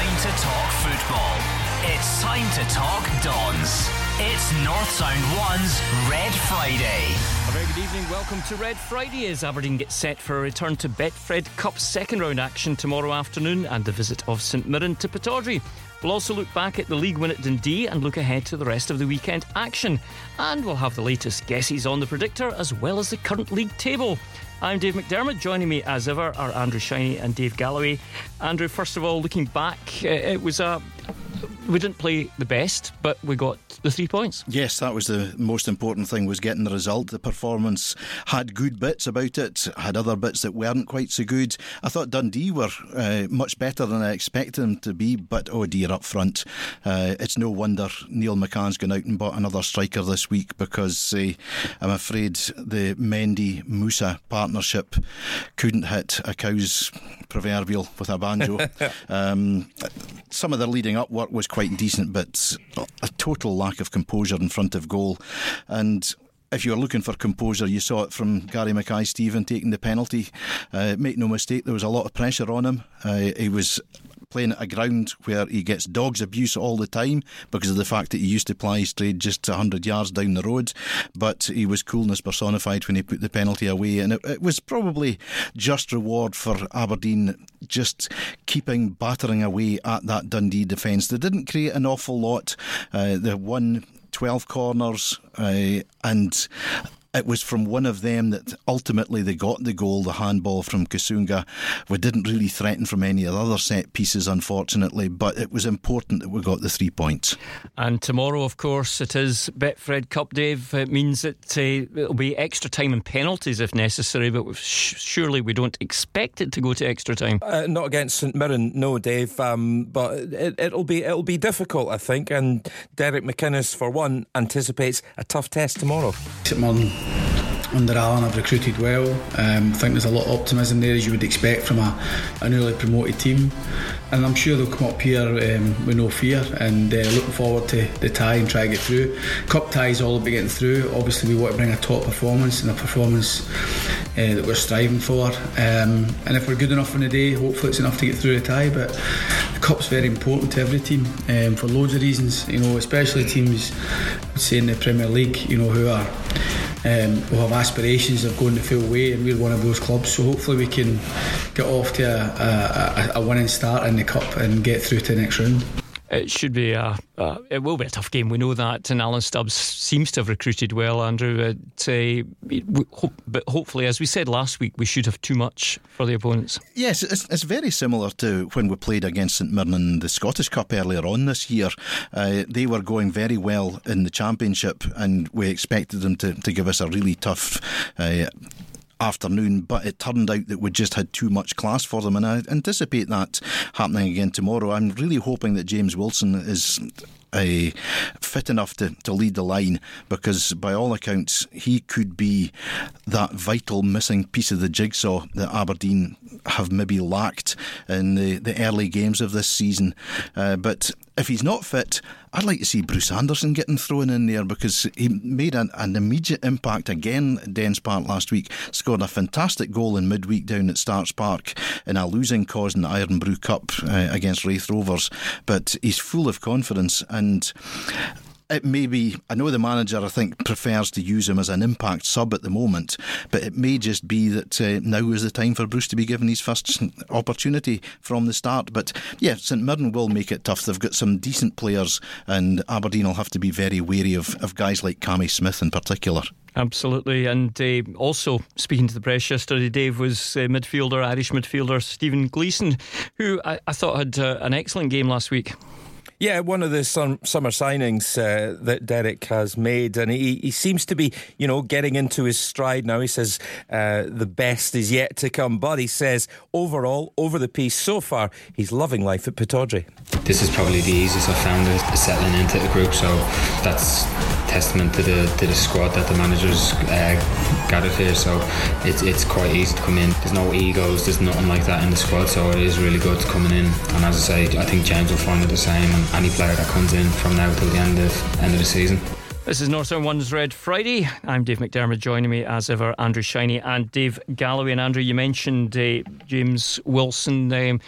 time to talk football. It's time to talk Dons. It's North Sound 1's Red Friday. A very good evening. Welcome to Red Friday as Aberdeen gets set for a return to Betfred Cup second round action tomorrow afternoon and the visit of St Mirren to Pittodrie. We'll also look back at the league win at Dundee and look ahead to the rest of the weekend action. And we'll have the latest guesses on the predictor as well as the current league table. I'm Dave McDermott. Joining me as ever are Andrew Shiny and Dave Galloway. Andrew, first of all, looking back, uh, it was a we didn't play the best, but we got the three points. Yes, that was the most important thing was getting the result. The performance had good bits about it, had other bits that weren't quite so good. I thought Dundee were uh, much better than I expected them to be, but oh dear, up front, uh, it's no wonder Neil McCann's gone out and bought another striker this week because uh, I'm afraid the Mendy Musa partnership couldn't hit a cow's proverbial with a banjo. um, some of the leading up work was quite decent, but a total lack of composure in front of goal. And if you're looking for composure, you saw it from Gary Mackay Steven taking the penalty. Uh, make no mistake, there was a lot of pressure on him. Uh, he was playing at a ground where he gets dogs abuse all the time because of the fact that he used to ply his trade just 100 yards down the road. But he was coolness personified when he put the penalty away. And it, it was probably just reward for Aberdeen just keeping battering away at that Dundee defence. They didn't create an awful lot. Uh, they won 12 corners uh, and it was from one of them that ultimately they got the goal, the handball from Kusunga. We didn't really threaten from any of the other set pieces, unfortunately, but it was important that we got the three points. And tomorrow, of course, it is Betfred Cup, Dave. It means that uh, it'll be extra time and penalties if necessary, but sh- surely we don't expect it to go to extra time. Uh, not against St Mirren, no, Dave. Um, but it, will be it'll be difficult, I think. And Derek McInnes, for one, anticipates a tough test tomorrow. St Mirren under Alan have recruited well. Um, I think there's a lot of optimism there as you would expect from a, a newly promoted team. And I'm sure they'll come up here um, with no fear and uh, looking forward to the tie and try to get through. Cup tie is all about getting through. Obviously, we want to bring a top performance and a performance uh, that we're striving for. Um, and if we're good enough on the day, hopefully it's enough to get through the tie. But the cup's very important to every team um, for loads of reasons. You know, especially teams, say in the Premier League, you know, who are um, have aspirations of going the full way, and we're one of those clubs. So hopefully we can get off to a, a, a winning start in the cup and get through to the next round. It should be a, uh, it will be a tough game. We know that, and Alan Stubbs seems to have recruited well, Andrew. Uh, but hopefully, as we said last week, we should have too much for the opponents. Yes, it's, it's very similar to when we played against St Mirren in the Scottish Cup earlier on this year. Uh, they were going very well in the Championship, and we expected them to, to give us a really tough uh, afternoon, but it turned out that we just had too much class for them, and I anticipate that happening again tomorrow. I'm really hoping that James Wilson is fit enough to, to lead the line because, by all accounts, he could be that vital missing piece of the jigsaw that Aberdeen have maybe lacked in the, the early games of this season. Uh, but if he's not fit, I'd like to see Bruce Anderson getting thrown in there because he made an, an immediate impact again at Dens Park last week. Scored a fantastic goal in midweek down at Starks Park in a losing cause in the Irn-Bru Cup uh, against Raith Rovers. But he's full of confidence and it may be, I know the manager, I think, prefers to use him as an impact sub at the moment, but it may just be that uh, now is the time for Bruce to be given his first opportunity from the start. But yeah, St Mirren will make it tough. They've got some decent players, and Aberdeen will have to be very wary of, of guys like Cammy Smith in particular. Absolutely. And uh, also, speaking to the press yesterday, Dave was uh, midfielder, Irish midfielder Stephen Gleeson, who I, I thought had uh, an excellent game last week. Yeah, one of the summer signings uh, that Derek has made, and he, he seems to be, you know, getting into his stride now. He says uh, the best is yet to come, but he says overall, over the piece so far, he's loving life at Pittodrie. This is probably the easiest I've found it, settling into the group, so that's testament to the to the squad that the managers uh, gathered here. So it's it's quite easy to come in. There's no egos, there's nothing like that in the squad, so it is really good coming in. And as I say, I think James will find it the same. And any player that comes in from now till the end of end of the season. This is North Sound One's Red Friday. I'm Dave McDermott. Joining me as ever, Andrew Shiny and Dave Galloway. And Andrew, you mentioned uh, James Wilson, um,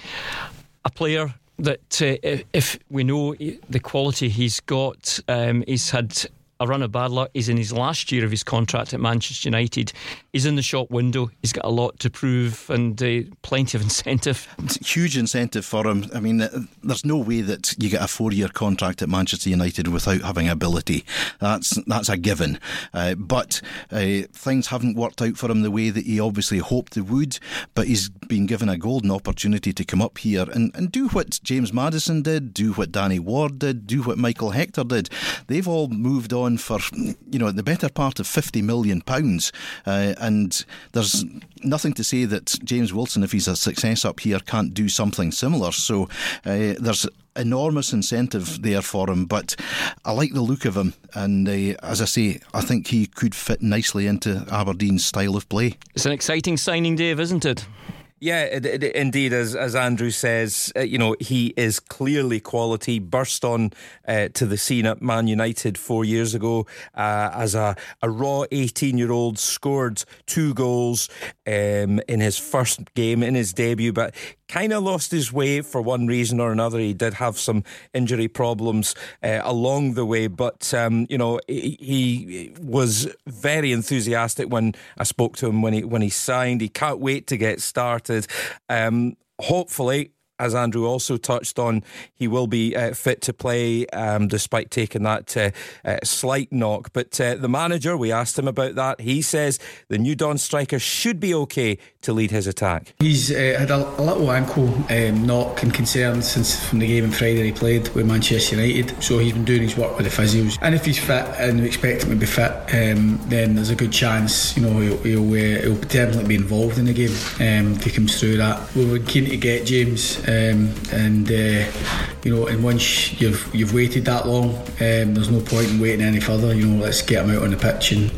a player that uh, if we know the quality he's got, um, he's had a run of bad luck. He's in his last year of his contract at Manchester United. He's in the shop window. He's got a lot to prove and uh, plenty of incentive. Huge incentive for him. I mean, there's no way that you get a four-year contract at Manchester United without having ability. That's that's a given. Uh, but uh, things haven't worked out for him the way that he obviously hoped they would. But he's been given a golden opportunity to come up here and, and do what James Maddison did, do what Danny Ward did, do what Michael Hector did. They've all moved on on for you know the better part of fifty million pounds, uh, and there's nothing to say that James Wilson, if he's a success up here, can't do something similar. So uh, there's enormous incentive there for him, but I like the look of him. And uh, as I say, I think he could fit nicely into Aberdeen's style of play. It's an exciting signing, Dave, isn't it? Yeah, it, it, indeed, as as Andrew says, uh, you know he is clearly quality. Burst on uh, to the scene at Man United four years ago uh, as a, a raw eighteen year old, scored two goals um, in his first game in his debut, but kind of lost his way for one reason or another. He did have some injury problems uh, along the way, but um, you know he, he, was very enthusiastic when I spoke to him when he when he signed. He can't wait to get started. Um, hopefully as Andrew also touched on, he will be uh, fit to play um, despite taking that uh, uh, slight knock. But uh, the manager, we asked him about that. He says the new Don striker should be okay to lead his attack. He's uh, had a, a, little ankle um, knock and concern since from the game on Friday he played with Manchester United. So he's been doing his work with the physios. And if he's fit and we expect him to be fit, um, then there's a good chance, you know, he'll, he'll, uh, he'll definitely be involved in the game um, if he comes through that. We were keen to get James um, and uh, you know, and once you've you've waited that long, um, there's no point in waiting any further. You know, let's get him out on the pitch and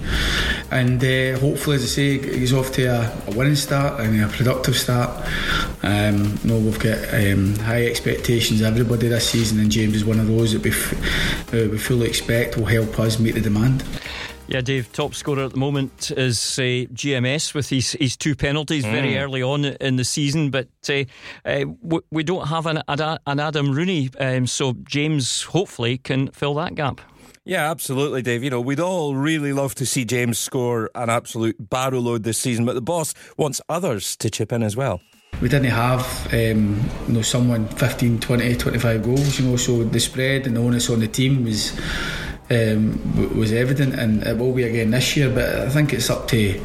and uh, hopefully, as I say, he's off to a, a winning start and a productive start. Um, you know, we've got um, high expectations everybody this season, and James is one of those that we, f- uh, we fully expect will help us meet the demand. Yeah, Dave, top scorer at the moment is uh, GMS with his, his two penalties mm. very early on in the season. But uh, uh, we don't have an, an Adam Rooney, um, so James hopefully can fill that gap. Yeah, absolutely, Dave. You know, we'd all really love to see James score an absolute barrow load this season, but the boss wants others to chip in as well we didn't have um, you know someone 15 20 25 goals you know so the spread and the onus on the team was um, was evident, and it will be again this year. But I think it's up to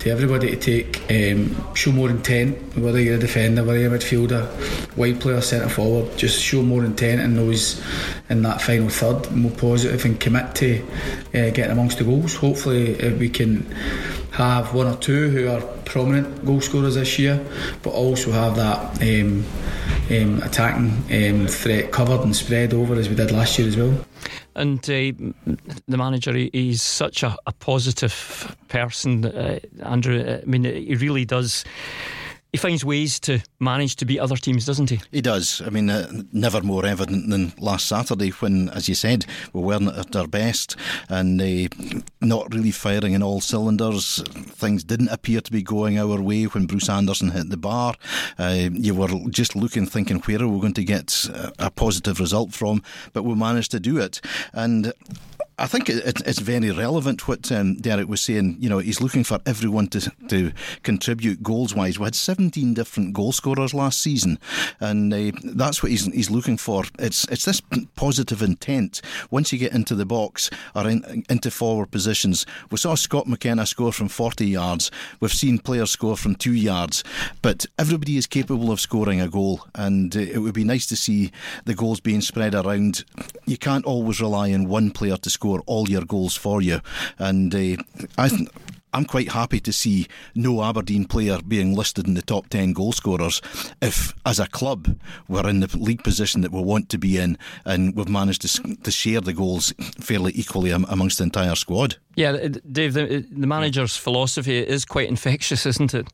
to everybody to take um, show more intent. Whether you're a defender, whether you're a midfielder, wide player, centre forward, just show more intent in those in that final third, more positive, and commit to uh, getting amongst the goals. Hopefully, if we can have one or two who are prominent goal scorers this year, but also have that um, um, attacking um, threat covered and spread over as we did last year as well. And uh, the manager, he's such a, a positive person, uh, Andrew. I mean, he really does he finds ways to manage to beat other teams, doesn't he? He does. I mean, uh, never more evident than last Saturday when, as you said, we weren't at our best and uh, not really firing in all cylinders. Things didn't appear to be going our way when Bruce Anderson hit the bar. Uh, you were just looking, thinking, where are we going to get a positive result from? But we managed to do it. And I think it, it's very relevant what um, Derek was saying. You know, he's looking for everyone to to contribute goals wise. We had 17 different goal scorers last season, and uh, that's what he's he's looking for. It's it's this positive intent. Once you get into the box or in, into forward positions, we saw Scott McKenna score from 40 yards. We've seen players score from two yards, but everybody is capable of scoring a goal, and uh, it would be nice to see the goals being spread around. You can't always rely on one player to score score all your goals for you. And uh, I. Th- I'm quite happy to see no Aberdeen player being listed in the top 10 goal scorers if, as a club, we're in the league position that we want to be in and we've managed to, to share the goals fairly equally amongst the entire squad. Yeah, Dave, the, the manager's philosophy is quite infectious, isn't it?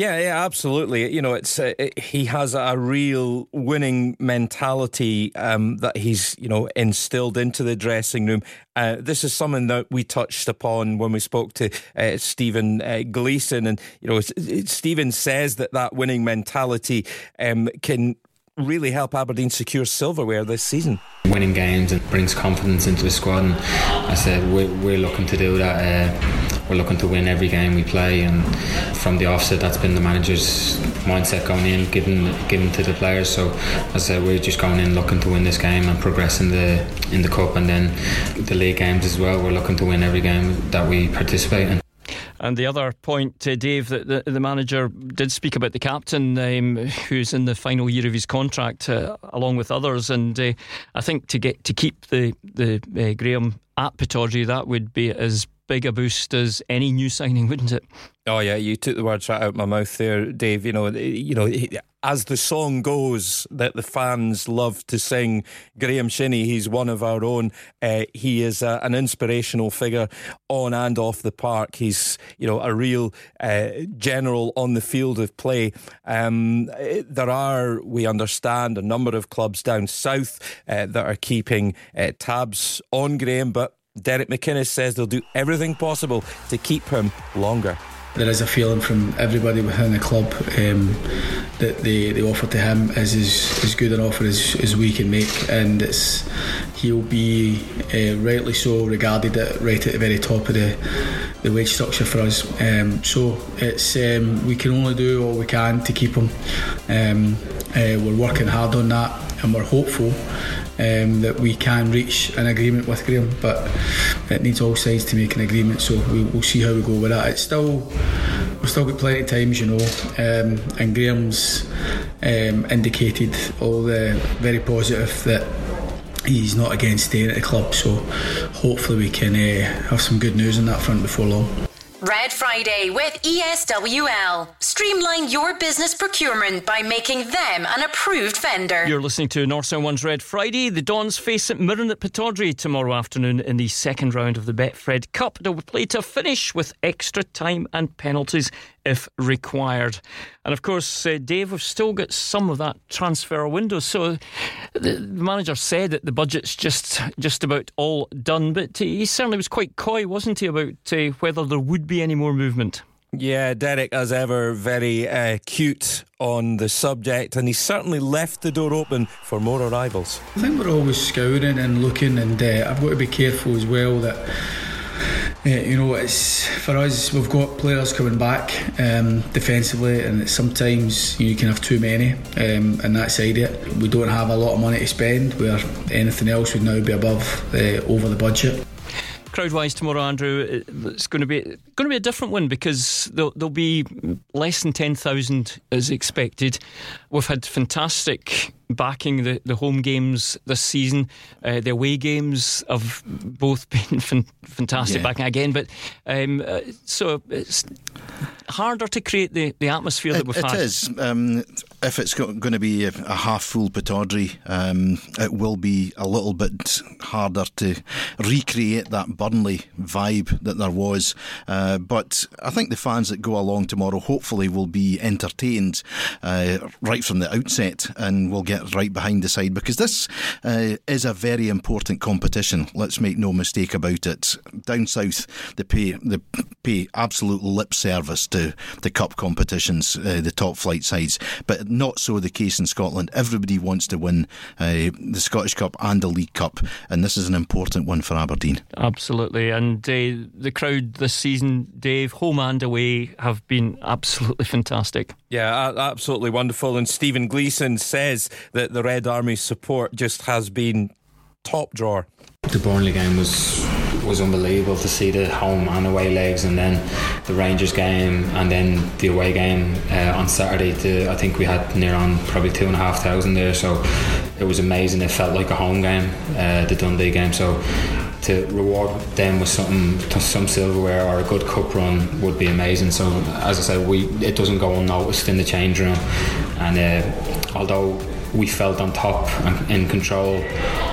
Yeah, yeah, absolutely. You know, it's uh, it, he has a real winning mentality um, that he's you know instilled into the dressing room. Uh, this is something that we touched upon when we spoke to uh, Stephen uh, Gleeson, and you know, Stephen says that that winning mentality um, can really help Aberdeen secure silverware this season. Winning games and brings confidence into the squad, and I said we're, we're looking to do that. We're looking to win every game we play, and from the offset, that's been the manager's mindset going in, given given to the players. So, as I said, we're just going in looking to win this game and progress in the in the cup, and then the league games as well. We're looking to win every game that we participate in. And the other point, uh, Dave, that the, the, manager did speak about the captain, um, who's in the final year of his contract, uh, along with others. And uh, I think to get to keep the the uh, Graeme at Pittodrie, that would be as big a boost as any new signing, wouldn't it? Oh yeah, you took the words right out of my mouth there, Dave. You know, you know, as the song goes that the fans love to sing, Graeme Shinnie, he's one of our own. Uh, he is a, an inspirational figure on and off the park. He's, you know, a real uh, general on the field of play. Um, there are, we understand, a number of clubs down south uh, that are keeping uh, tabs on Graeme, but Derek McInnes says they'll do everything possible to keep him longer. There is a feeling from everybody within the club um, that the, the offer to him is as, as good an offer as, as we can make, and it's he'll be uh, rightly so regarded at right at the very top of the, the wage structure for us. Um, so it's um, we can only do all we can to keep him. Um, uh, we're working hard on that, and we're hopeful um, that we can reach an agreement with Graeme, but it needs all sides to make an agreement. So we, will see how we go with that. It's still we've still got plenty of time, you know, um, and Graeme's um, indicated all the very positive that he's not against staying at the club. So hopefully we can uh, have some good news on that front before long. Red Friday with ESWL. Streamline your business procurement by making them an approved vendor. You're listening to North Sound One's Red Friday. The Dons face St Mirren at Pittodrie tomorrow afternoon in the second round of the Betfred Cup. They'll play to finish with extra time and penalties if required. And of course, uh, Dave, we've still got some of that transfer window. So the, manager said that the budget's just just about all done, but he certainly was quite coy, wasn't he, about uh, whether there would be any more movement? Yeah, Derek, as ever, very uh, cute on the subject, and he certainly left the door open for more arrivals. I think we're always scouring and looking, and uh, I've got to be careful as well that you know, it's for us. We've got players coming back um, defensively, and sometimes you, can have too many, um, and that side it. We don't have a lot of money to spend, where anything else would now be above uh, over the budget crowd wise tomorrow, Andrew, it's going to be going to be a different one because there'll, there'll be less than ten thousand as expected. We've had fantastic backing the, the home games this season. Uh, the away games have both been fan- fantastic yeah. backing again, but um, uh, so it's harder to create the, the atmosphere that we've it had. It is. Um, if it's going to be a, half full Pittodrie, um, it will be a little bit harder to recreate that Burnley vibe that there was. Uh, but I think the fans that go along tomorrow hopefully will be entertained uh, right from the outset and will get right behind the side because this uh, is a very important competition. Let's make no mistake about it. Down south, they pay they pay absolute lip service to the cup competitions, uh, the top flight sides, but not so the case in Scotland. Everybody wants to win uh, the Scottish Cup and the League Cup, and this is an important one for Aberdeen. Absolutely, and uh, the crowd this season, Dave, home and away, have been absolutely fantastic. Yeah, absolutely wonderful. And Stephen Gleeson says that the Red Army support just has been top drawer. The Burnley game was was unbelievable to see the home and away legs, and then the Rangers game, and then the away game uh, on Saturday. To, I think we had near on probably two and a half thousand there, so it was amazing. It felt like a home game, uh, the Dundee game. So to reward them with something, some silverware or a good cup run would be amazing. So as I said, we it doesn't go unnoticed in the change room, and uh, although we felt on top and in control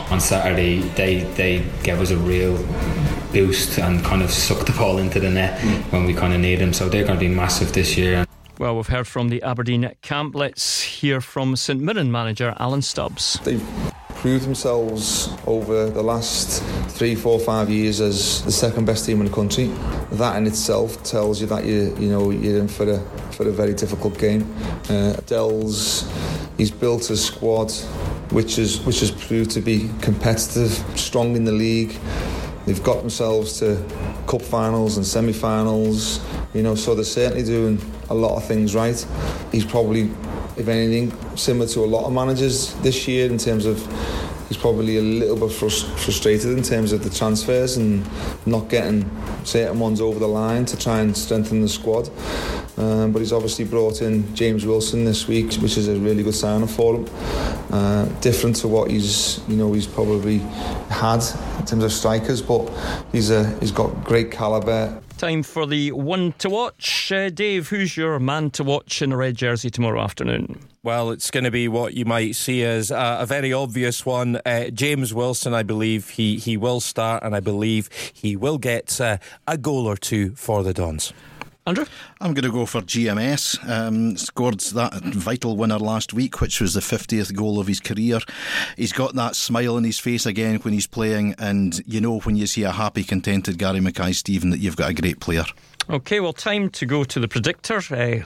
on Saturday, they they gave us a real boost and kind of sucked the ball into the net mm. when we kind of need them. So they're going to be massive this year. Well, we've heard from the Aberdeen camp. Let's hear from St Mirren manager Alan Stubbs. They've proved themselves over the last three, four, five years as the second best team in the country. That in itself tells you that you you know you're in for a for a very difficult game. Uh, Dell's he's built a squad which is which has proved to be competitive, strong in the league. They've got themselves to cup finals and semi-finals, you know, so they're certainly doing a lot of things right. He's probably, if anything, similar to a lot of managers this year in terms of he's probably a little bit frustrated in terms of the transfers and not getting certain ones over the line to try and strengthen the squad. Um, but he's obviously brought in James Wilson this week, which is a really good signing for him. Uh, different to what he's, you know, he's probably had terms of strikers, but he's a, he's got great calibre. Time for the one to watch. Uh, Dave, who's your man to watch in a red jersey tomorrow afternoon? Well, it's going to be what you might see as a, a very obvious one. Uh, James Wilson, I believe he, he will start, and I believe he will get uh, a goal or two for the Dons. Andrew? I'm going to go for GMS. Um, scored that vital winner last week, which was the 50th goal of his career. He's got that smile on his face again when he's playing, and you know when you see a happy, contented Gary Mackay Steven that you've got a great player. Okay, well, time to go to the predictor. Uh,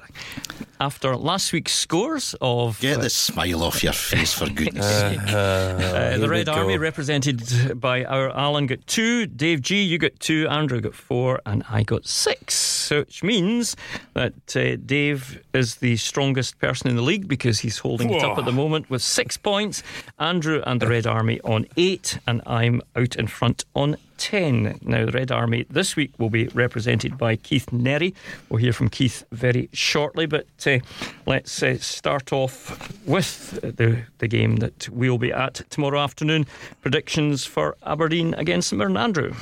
after last week's scores of. Get the smile off your face, for goodness sake. Uh, uh, the Red Army, represented by our Alan, got two. Dave G, you got two. Andrew got four. And I got six. So, Which means that uh, Dave is the strongest person in the league because he's holding Whoa. it up at the moment with six points. Andrew and the Red Army on eight. And I'm out in front on 10. Now, the Red Army this week will be represented by Keith Nerry. We'll hear from Keith very shortly, but uh, let's uh, start off with the, the game that we'll be at tomorrow afternoon. Predictions for Aberdeen against St Andrew.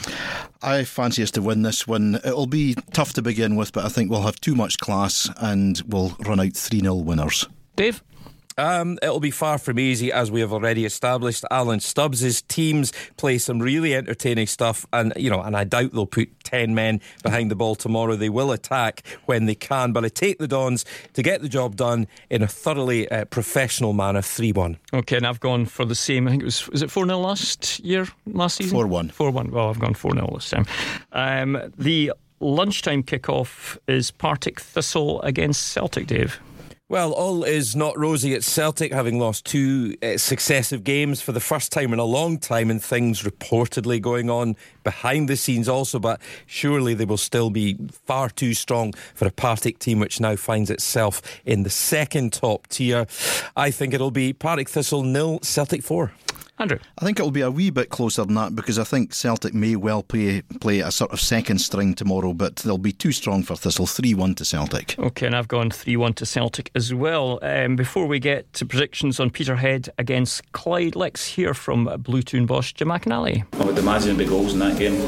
I fancy us to win this one. It'll be tough to begin with, but I think we'll have too much class and we'll run out 3 0 winners. Dave? Um, it'll be far from easy, as we have already established. Alan Stubbs' teams play some really entertaining stuff, and you know, and I doubt they'll put ten men behind the ball tomorrow. They will attack when they can, but I take the Dons to get the job done in a thoroughly uh, professional manner. Three-one. Okay, and I've gone for the same. I think it was was it four 0 last year, last season. Four one. Four one. Well, I've gone four 0 this time. Um, the lunchtime kickoff is Partick Thistle against Celtic. Dave. Well, all is not rosy at Celtic, having lost two uh, successive games for the first time in a long time, and things reportedly going on behind the scenes also. But surely they will still be far too strong for a Partick team which now finds itself in the second top tier. I think it'll be Partick Thistle nil, Celtic four. Andrew? I think it'll be a wee bit closer than that because I think Celtic may well play play a sort of second string tomorrow, but they'll be too strong for Thistle. 3 1 to Celtic. Okay, and I've gone 3 1 to Celtic as well. Um, before we get to predictions on Peterhead against Clyde, let's hear from Bluetoon boss Jim McInally. I would imagine big goals in that game.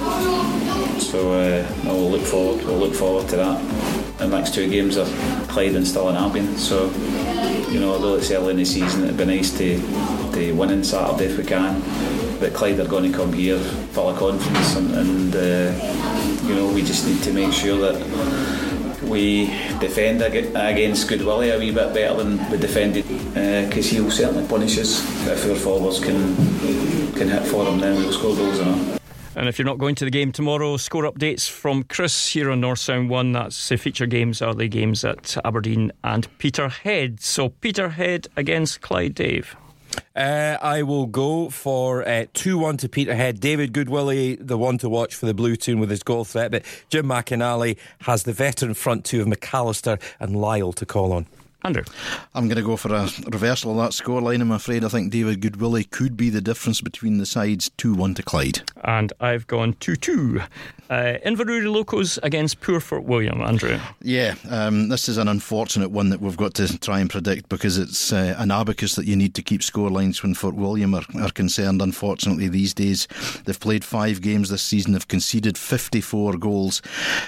So uh, we'll look forward. We'll look forward to that. The next two games are Clyde and Stirling Albion. So you know, although it's early in the season, it'd be nice to, to win on Saturday if we can. But Clyde are going to come here full of confidence, and, and uh, you know, we just need to make sure that we defend against Goodwillie a wee bit better than we defended, because uh, he'll certainly punish us if our forwards can can hit for him. Then we'll score goals enough. And if you're not going to the game tomorrow, score updates from Chris here on North Sound 1. That's the feature games are the games at Aberdeen and Peterhead. So Peterhead against Clyde Dave. Uh, I will go for uh, 2 1 to Peterhead. David Goodwillie, the one to watch for the Bluetoon with his goal threat, but Jim McInally has the veteran front two of McAllister and Lyle to call on. Andrew. I'm going to go for a reversal of that scoreline, I'm afraid. I think David Goodwillie could be the difference between the sides 2 1 to Clyde. And I've gone 2 2. Uh, Inverurie Locos against Poor Fort William, Andrew. Yeah, um, this is an unfortunate one that we've got to try and predict because it's uh, an abacus that you need to keep score lines when Fort William are, are concerned, unfortunately, these days. They've played five games this season, they've conceded 54 goals.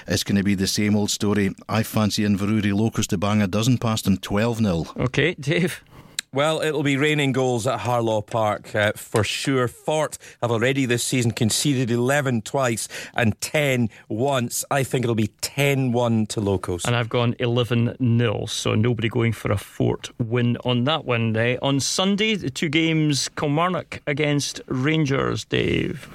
It's going to be the same old story. I fancy Inverurie Locos to bang a dozen past them 12 0. Okay, Dave. Well, it'll be raining goals at Harlaw Park uh, for sure. Fort have already this season conceded 11 twice and 10 once. I think it'll be 10 1 to Locos. And I've gone 11 0, so nobody going for a Fort win on that one. Uh, on Sunday, the two games Kilmarnock against Rangers, Dave.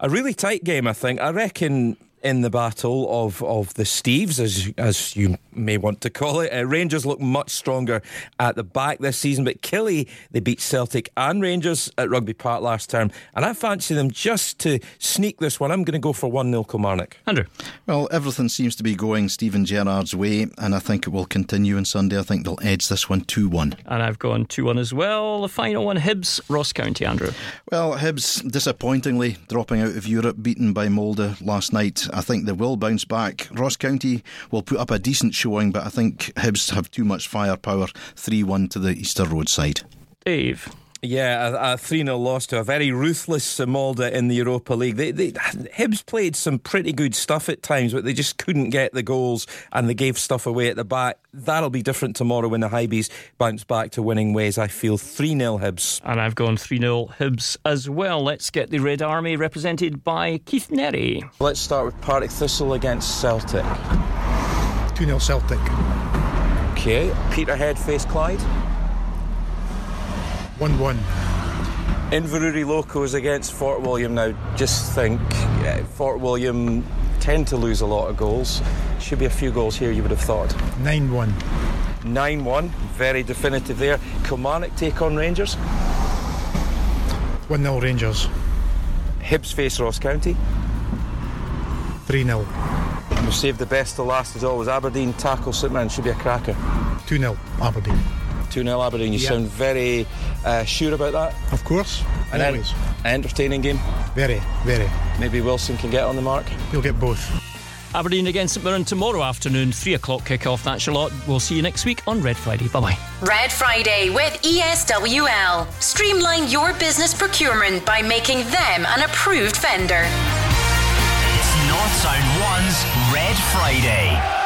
A really tight game, I think. I reckon in the battle of, of the Steves, as as you may want to call it. Uh, Rangers look much stronger at the back this season, but Killie they beat Celtic and Rangers at Rugby Park last term, and I fancy them just to sneak this one. I'm going to go for one 0 Kilmarnock. Andrew, well, everything seems to be going Steven Gerrard's way, and I think it will continue on Sunday. I think they'll edge this one two one, and I've gone two one as well. The final one, Hibs Ross County. Andrew, well, Hibs disappointingly dropping out of Europe, beaten by Molde last night. I think they will bounce back. Ross County will put up a decent showing, but I think Hibs have too much firepower. 3 1 to the Easter Road side. Dave. Yeah, a 3 0 loss to a very ruthless Molde in the Europa League. They, they, Hibs played some pretty good stuff at times, but they just couldn't get the goals and they gave stuff away at the back. That'll be different tomorrow when the Hibees bounce back to winning ways. I feel 3 0 Hibs. And I've gone 3 0 Hibs as well. Let's get the Red Army represented by Keith Nerry. Let's start with Partick Thistle against Celtic. 2 0 Celtic. Okay, Peterhead face Clyde. 1 1. Inverurie Locos against Fort William now. Just think, uh, Fort William tend to lose a lot of goals. Should be a few goals here, you would have thought. 9 1. 9 1, very definitive there. Kilmarnock take on Rangers. 1 0 Rangers. Hibs face Ross County. 3 0. We'll save the best to last as always. Aberdeen tackle St should be a cracker. 2 0 Aberdeen. 2 0 Aberdeen. You yep. sound very uh, sure about that? Of course. An always. entertaining game? Very, very. Maybe Wilson can get on the mark? He'll get both. Aberdeen against St Mirren tomorrow afternoon, 3 o'clock kick-off. That's your lot. We'll see you next week on Red Friday. Bye-bye. Red Friday with ESWL. Streamline your business procurement by making them an approved vendor. It's North Sound 1's Red Friday.